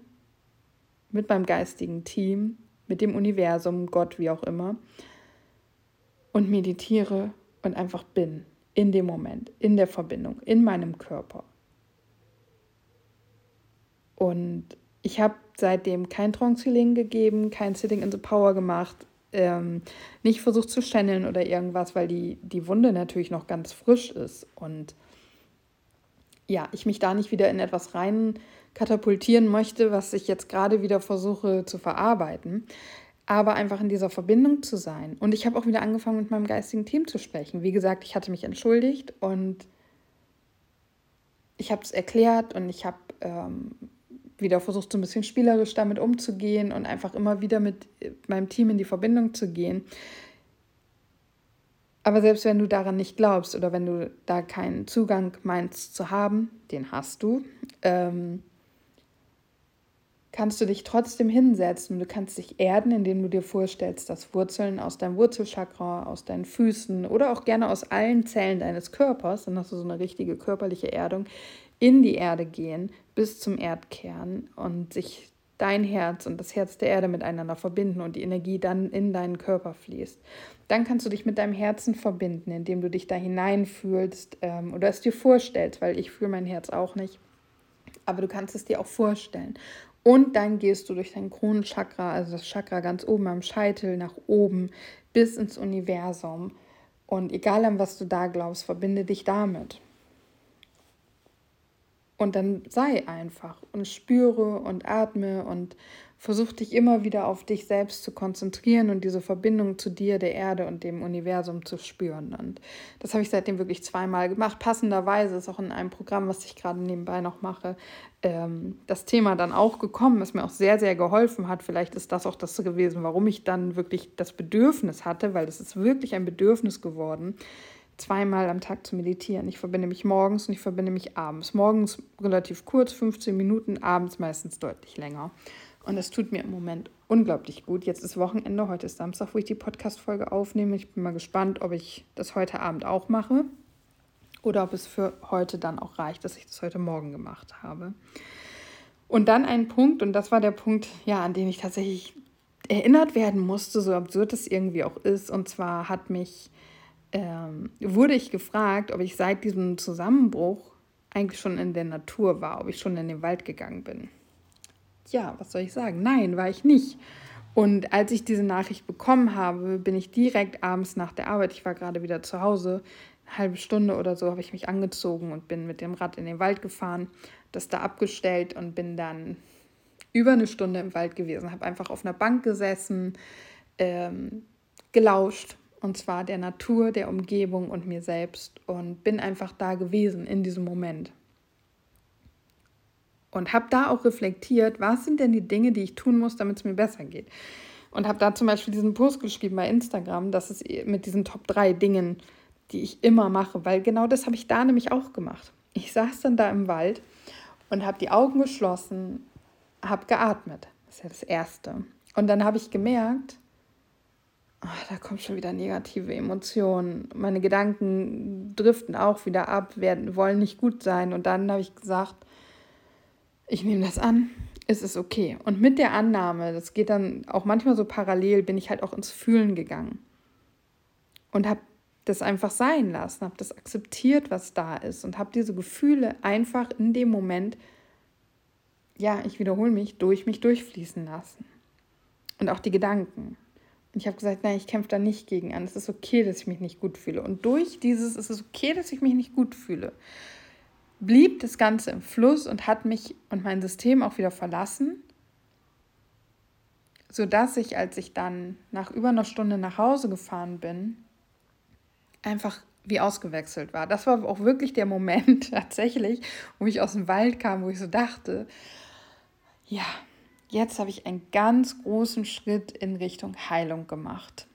mit meinem geistigen Team, mit dem Universum, Gott, wie auch immer, und meditiere und einfach bin in dem Moment, in der Verbindung, in meinem Körper. Und ich habe seitdem kein Trance Healing gegeben, kein Sitting in the Power gemacht, ähm, nicht versucht zu channeln oder irgendwas, weil die, die Wunde natürlich noch ganz frisch ist und ja, ich mich da nicht wieder in etwas rein katapultieren möchte, was ich jetzt gerade wieder versuche zu verarbeiten, aber einfach in dieser Verbindung zu sein. Und ich habe auch wieder angefangen, mit meinem geistigen Team zu sprechen. Wie gesagt, ich hatte mich entschuldigt und ich habe es erklärt und ich habe ähm, wieder versucht, so ein bisschen spielerisch damit umzugehen und einfach immer wieder mit meinem Team in die Verbindung zu gehen. Aber selbst wenn du daran nicht glaubst oder wenn du da keinen Zugang meinst zu haben, den hast du, ähm, kannst du dich trotzdem hinsetzen. Du kannst dich erden, indem du dir vorstellst, dass Wurzeln aus deinem Wurzelchakra, aus deinen Füßen oder auch gerne aus allen Zellen deines Körpers, dann hast du so eine richtige körperliche Erdung, in die Erde gehen bis zum Erdkern und sich dein Herz und das Herz der Erde miteinander verbinden und die Energie dann in deinen Körper fließt. Dann kannst du dich mit deinem Herzen verbinden, indem du dich da hineinfühlst ähm, oder es dir vorstellst, weil ich fühle mein Herz auch nicht. aber du kannst es dir auch vorstellen. Und dann gehst du durch dein Kronenchakra, also das Chakra ganz oben am Scheitel, nach oben bis ins Universum. Und egal an was du da glaubst, verbinde dich damit. Und dann sei einfach und spüre und atme und versuch dich immer wieder auf dich selbst zu konzentrieren und diese Verbindung zu dir, der Erde und dem Universum zu spüren. Und das habe ich seitdem wirklich zweimal gemacht. Passenderweise ist auch in einem Programm, was ich gerade nebenbei noch mache, ähm, das Thema dann auch gekommen, was mir auch sehr, sehr geholfen hat. Vielleicht ist das auch das gewesen, warum ich dann wirklich das Bedürfnis hatte, weil es ist wirklich ein Bedürfnis geworden, zweimal am Tag zu meditieren. Ich verbinde mich morgens und ich verbinde mich abends. Morgens relativ kurz, 15 Minuten, abends meistens deutlich länger. Und das tut mir im Moment unglaublich gut. Jetzt ist Wochenende, heute ist Samstag, wo ich die Podcast-Folge aufnehme. Ich bin mal gespannt, ob ich das heute Abend auch mache oder ob es für heute dann auch reicht, dass ich das heute Morgen gemacht habe. Und dann ein Punkt, und das war der Punkt, ja, an den ich tatsächlich erinnert werden musste, so absurd es irgendwie auch ist. Und zwar hat mich ähm, wurde ich gefragt, ob ich seit diesem Zusammenbruch eigentlich schon in der Natur war, ob ich schon in den Wald gegangen bin. Ja, was soll ich sagen? Nein, war ich nicht. Und als ich diese Nachricht bekommen habe, bin ich direkt abends nach der Arbeit, ich war gerade wieder zu Hause, eine halbe Stunde oder so, habe ich mich angezogen und bin mit dem Rad in den Wald gefahren, das da abgestellt und bin dann über eine Stunde im Wald gewesen, habe einfach auf einer Bank gesessen, ähm, gelauscht und zwar der Natur, der Umgebung und mir selbst und bin einfach da gewesen in diesem Moment. Und habe da auch reflektiert, was sind denn die Dinge, die ich tun muss, damit es mir besser geht. Und habe da zum Beispiel diesen Post geschrieben bei Instagram, dass es mit diesen Top 3 Dingen, die ich immer mache, weil genau das habe ich da nämlich auch gemacht. Ich saß dann da im Wald und habe die Augen geschlossen, habe geatmet. Das ist ja das Erste. Und dann habe ich gemerkt, Ach, da kommt schon wieder negative Emotionen. Meine Gedanken driften auch wieder ab, werden, wollen nicht gut sein. Und dann habe ich gesagt, ich nehme das an, es ist okay. Und mit der Annahme, das geht dann auch manchmal so parallel, bin ich halt auch ins Fühlen gegangen. Und habe das einfach sein lassen, habe das akzeptiert, was da ist. Und habe diese Gefühle einfach in dem Moment, ja, ich wiederhole mich, durch mich durchfließen lassen. Und auch die Gedanken. Und ich habe gesagt, nein, ich kämpfe da nicht gegen an. Es ist okay, dass ich mich nicht gut fühle. Und durch dieses, es ist okay, dass ich mich nicht gut fühle, blieb das Ganze im Fluss und hat mich und mein System auch wieder verlassen, sodass ich, als ich dann nach über einer Stunde nach Hause gefahren bin, einfach wie ausgewechselt war. Das war auch wirklich der Moment (laughs) tatsächlich, wo ich aus dem Wald kam, wo ich so dachte, ja, jetzt habe ich einen ganz großen Schritt in Richtung Heilung gemacht.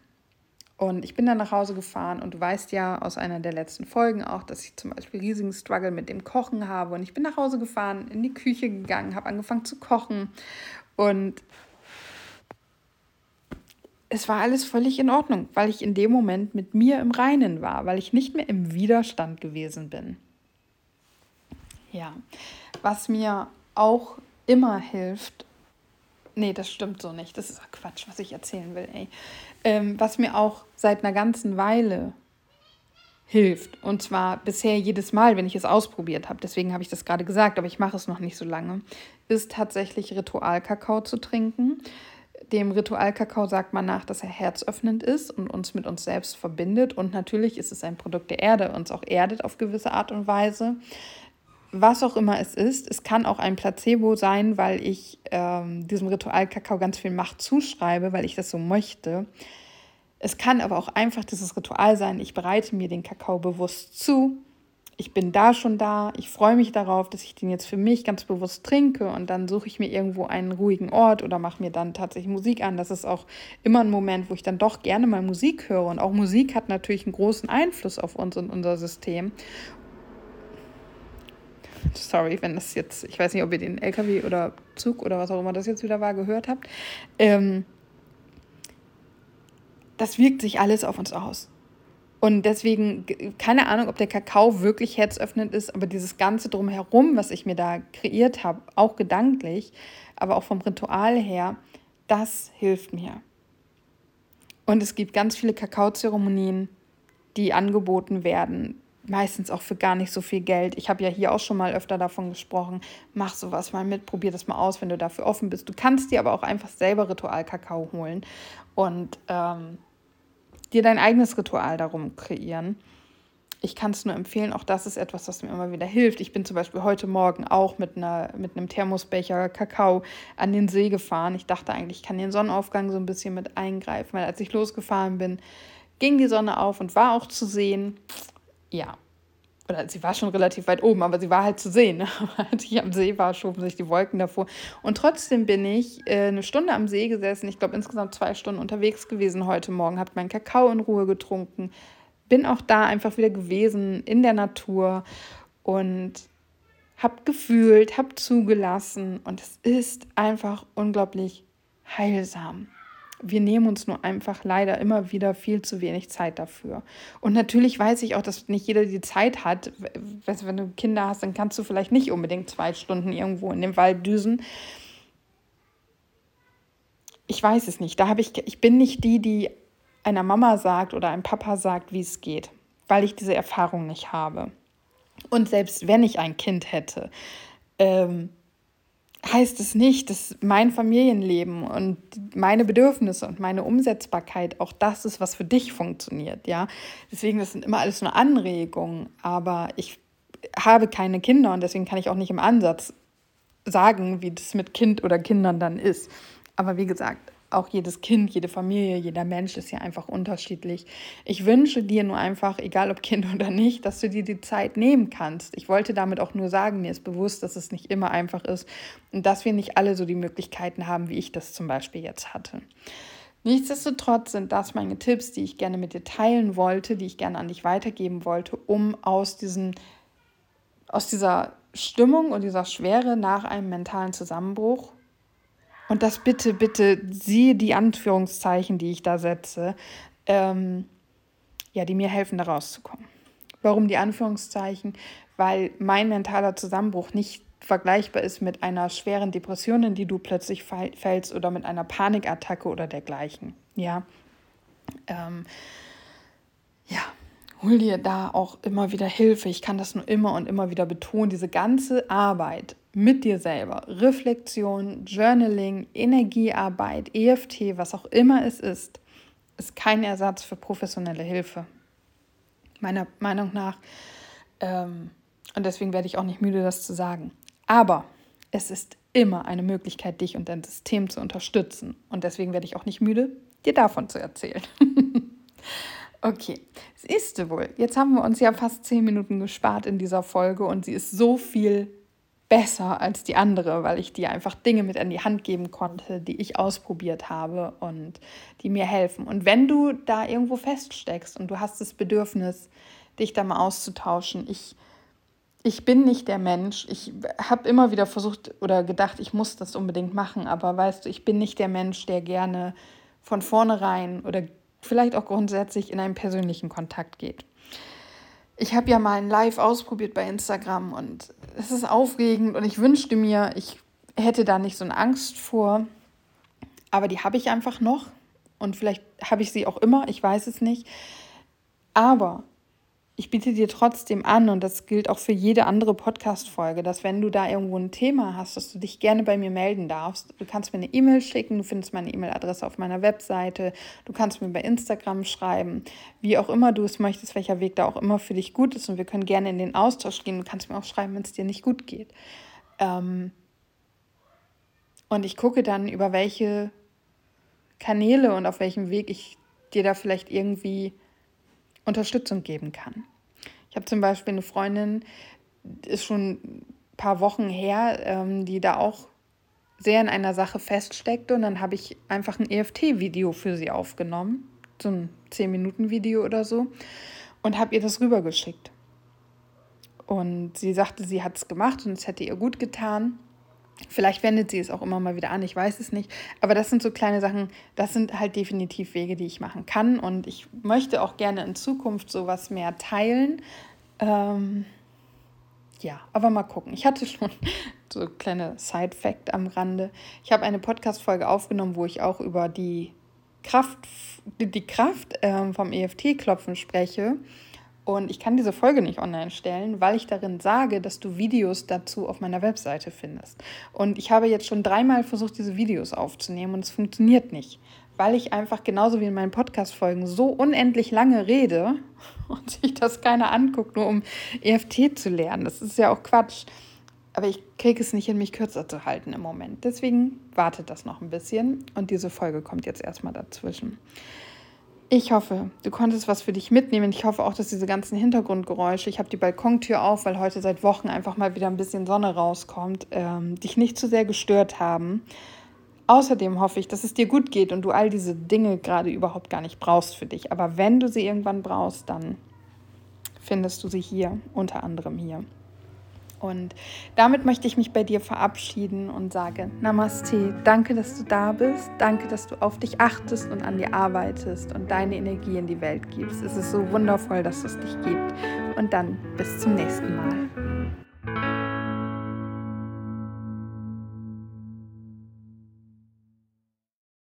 Und ich bin dann nach Hause gefahren und du weißt ja aus einer der letzten Folgen auch, dass ich zum Beispiel riesigen Struggle mit dem Kochen habe. Und ich bin nach Hause gefahren, in die Küche gegangen, habe angefangen zu kochen und es war alles völlig in Ordnung, weil ich in dem Moment mit mir im Reinen war, weil ich nicht mehr im Widerstand gewesen bin. Ja, was mir auch immer hilft, Nee, das stimmt so nicht. Das ist Quatsch, was ich erzählen will, ey. Ähm, was mir auch seit einer ganzen Weile hilft. Und zwar bisher jedes Mal, wenn ich es ausprobiert habe. Deswegen habe ich das gerade gesagt, aber ich mache es noch nicht so lange. Ist tatsächlich Ritualkakao zu trinken. Dem Ritualkakao sagt man nach, dass er herzöffnend ist und uns mit uns selbst verbindet. Und natürlich ist es ein Produkt der Erde, uns auch erdet auf gewisse Art und Weise was auch immer es ist. Es kann auch ein Placebo sein, weil ich ähm, diesem Ritual Kakao ganz viel Macht zuschreibe, weil ich das so möchte. Es kann aber auch einfach dieses Ritual sein, ich bereite mir den Kakao bewusst zu. Ich bin da schon da, ich freue mich darauf, dass ich den jetzt für mich ganz bewusst trinke und dann suche ich mir irgendwo einen ruhigen Ort oder mache mir dann tatsächlich Musik an. Das ist auch immer ein Moment, wo ich dann doch gerne mal Musik höre und auch Musik hat natürlich einen großen Einfluss auf uns und unser System sorry, wenn das jetzt, ich weiß nicht, ob ihr den LKW oder Zug oder was auch immer das jetzt wieder war, gehört habt. Ähm, das wirkt sich alles auf uns aus. Und deswegen, keine Ahnung, ob der Kakao wirklich herzöffnend ist, aber dieses Ganze drumherum, was ich mir da kreiert habe, auch gedanklich, aber auch vom Ritual her, das hilft mir. Und es gibt ganz viele Kakaozeremonien, die angeboten werden, meistens auch für gar nicht so viel Geld. Ich habe ja hier auch schon mal öfter davon gesprochen. Mach sowas mal mit, probier das mal aus, wenn du dafür offen bist. Du kannst dir aber auch einfach selber Ritual-Kakao holen und ähm, dir dein eigenes Ritual darum kreieren. Ich kann es nur empfehlen, auch das ist etwas, was mir immer wieder hilft. Ich bin zum Beispiel heute Morgen auch mit, einer, mit einem Thermosbecher Kakao an den See gefahren. Ich dachte eigentlich, ich kann den Sonnenaufgang so ein bisschen mit eingreifen, weil als ich losgefahren bin, ging die Sonne auf und war auch zu sehen. Ja, oder sie war schon relativ weit oben, aber sie war halt zu sehen. Ne? (laughs) Als ich am See war, schoben sich die Wolken davor. Und trotzdem bin ich äh, eine Stunde am See gesessen. Ich glaube, insgesamt zwei Stunden unterwegs gewesen heute Morgen. Habe meinen Kakao in Ruhe getrunken. Bin auch da einfach wieder gewesen in der Natur und habe gefühlt, habe zugelassen. Und es ist einfach unglaublich heilsam wir nehmen uns nur einfach leider immer wieder viel zu wenig Zeit dafür. Und natürlich weiß ich auch, dass nicht jeder die Zeit hat. Wenn du Kinder hast, dann kannst du vielleicht nicht unbedingt zwei Stunden irgendwo in den Wald düsen. Ich weiß es nicht. Da habe ich, ich bin nicht die, die einer Mama sagt oder einem Papa sagt, wie es geht, weil ich diese Erfahrung nicht habe. Und selbst wenn ich ein Kind hätte, ähm, heißt es nicht, dass mein Familienleben und meine Bedürfnisse und meine Umsetzbarkeit auch das ist, was für dich funktioniert, ja. Deswegen, das sind immer alles nur Anregungen, aber ich habe keine Kinder und deswegen kann ich auch nicht im Ansatz sagen, wie das mit Kind oder Kindern dann ist. Aber wie gesagt, auch jedes Kind, jede Familie, jeder Mensch ist ja einfach unterschiedlich. Ich wünsche dir nur einfach, egal ob Kind (laughs) oder nicht, dass du dir die Zeit nehmen kannst. Ich wollte damit auch nur sagen, mir ist bewusst, dass es nicht immer einfach ist und dass wir nicht alle so die Möglichkeiten haben, wie ich das zum Beispiel jetzt hatte. Nichtsdestotrotz sind das meine Tipps, die ich gerne mit dir teilen wollte, die ich gerne an dich weitergeben wollte, um aus, diesen, aus dieser Stimmung und dieser Schwere nach einem mentalen Zusammenbruch und das bitte, bitte, siehe die Anführungszeichen, die ich da setze, ähm, ja, die mir helfen, da rauszukommen. Warum die Anführungszeichen? Weil mein mentaler Zusammenbruch nicht vergleichbar ist mit einer schweren Depression, in die du plötzlich fällst oder mit einer Panikattacke oder dergleichen. Ja. Ähm, ja, hol dir da auch immer wieder Hilfe. Ich kann das nur immer und immer wieder betonen. Diese ganze Arbeit mit dir selber, Reflexion, Journaling, Energiearbeit, EFT, was auch immer es ist, ist kein Ersatz für professionelle Hilfe. Meiner Meinung nach. Ähm, und deswegen werde ich auch nicht müde, das zu sagen. Aber es ist immer eine Möglichkeit, dich und dein System zu unterstützen. Und deswegen werde ich auch nicht müde, dir davon zu erzählen. (laughs) Okay, siehst du wohl, jetzt haben wir uns ja fast zehn Minuten gespart in dieser Folge und sie ist so viel besser als die andere, weil ich dir einfach Dinge mit an die Hand geben konnte, die ich ausprobiert habe und die mir helfen. Und wenn du da irgendwo feststeckst und du hast das Bedürfnis, dich da mal auszutauschen, ich, ich bin nicht der Mensch. Ich habe immer wieder versucht oder gedacht, ich muss das unbedingt machen, aber weißt du, ich bin nicht der Mensch, der gerne von vornherein oder vielleicht auch grundsätzlich in einen persönlichen Kontakt geht. Ich habe ja mal ein Live ausprobiert bei Instagram und es ist aufregend und ich wünschte mir, ich hätte da nicht so eine Angst vor. Aber die habe ich einfach noch und vielleicht habe ich sie auch immer, ich weiß es nicht. Aber ich biete dir trotzdem an, und das gilt auch für jede andere Podcast-Folge, dass wenn du da irgendwo ein Thema hast, dass du dich gerne bei mir melden darfst. Du kannst mir eine E-Mail schicken, du findest meine E-Mail-Adresse auf meiner Webseite, du kannst mir bei Instagram schreiben, wie auch immer du es möchtest, welcher Weg da auch immer für dich gut ist. Und wir können gerne in den Austausch gehen. Du kannst mir auch schreiben, wenn es dir nicht gut geht. Ähm und ich gucke dann, über welche Kanäle und auf welchem Weg ich dir da vielleicht irgendwie Unterstützung geben kann. Ich habe zum Beispiel eine Freundin, ist schon ein paar Wochen her, ähm, die da auch sehr in einer Sache feststeckte und dann habe ich einfach ein EFT-Video für sie aufgenommen, so ein 10-Minuten-Video oder so, und habe ihr das rübergeschickt. Und sie sagte, sie hat es gemacht und es hätte ihr gut getan. Vielleicht wendet sie es auch immer mal wieder an, ich weiß es nicht. Aber das sind so kleine Sachen, das sind halt definitiv Wege, die ich machen kann. Und ich möchte auch gerne in Zukunft sowas mehr teilen. Ähm, ja, aber mal gucken. Ich hatte schon (laughs) so ein kleine Side-Fact am Rande. Ich habe eine Podcast-Folge aufgenommen, wo ich auch über die Kraft, die Kraft ähm, vom EFT-Klopfen spreche. Und ich kann diese Folge nicht online stellen, weil ich darin sage, dass du Videos dazu auf meiner Webseite findest. Und ich habe jetzt schon dreimal versucht, diese Videos aufzunehmen und es funktioniert nicht, weil ich einfach genauso wie in meinen Podcast-Folgen so unendlich lange rede (laughs) und sich das keiner anguckt, nur um EFT zu lernen. Das ist ja auch Quatsch. Aber ich kriege es nicht hin, mich kürzer zu halten im Moment. Deswegen wartet das noch ein bisschen und diese Folge kommt jetzt erstmal dazwischen. Ich hoffe, du konntest was für dich mitnehmen. Ich hoffe auch, dass diese ganzen Hintergrundgeräusche, ich habe die Balkontür auf, weil heute seit Wochen einfach mal wieder ein bisschen Sonne rauskommt, ähm, dich nicht zu sehr gestört haben. Außerdem hoffe ich, dass es dir gut geht und du all diese Dinge gerade überhaupt gar nicht brauchst für dich. Aber wenn du sie irgendwann brauchst, dann findest du sie hier, unter anderem hier. Und damit möchte ich mich bei dir verabschieden und sage Namaste. Danke, dass du da bist. Danke, dass du auf dich achtest und an dir arbeitest und deine Energie in die Welt gibst. Es ist so wundervoll, dass es dich gibt. Und dann bis zum nächsten Mal.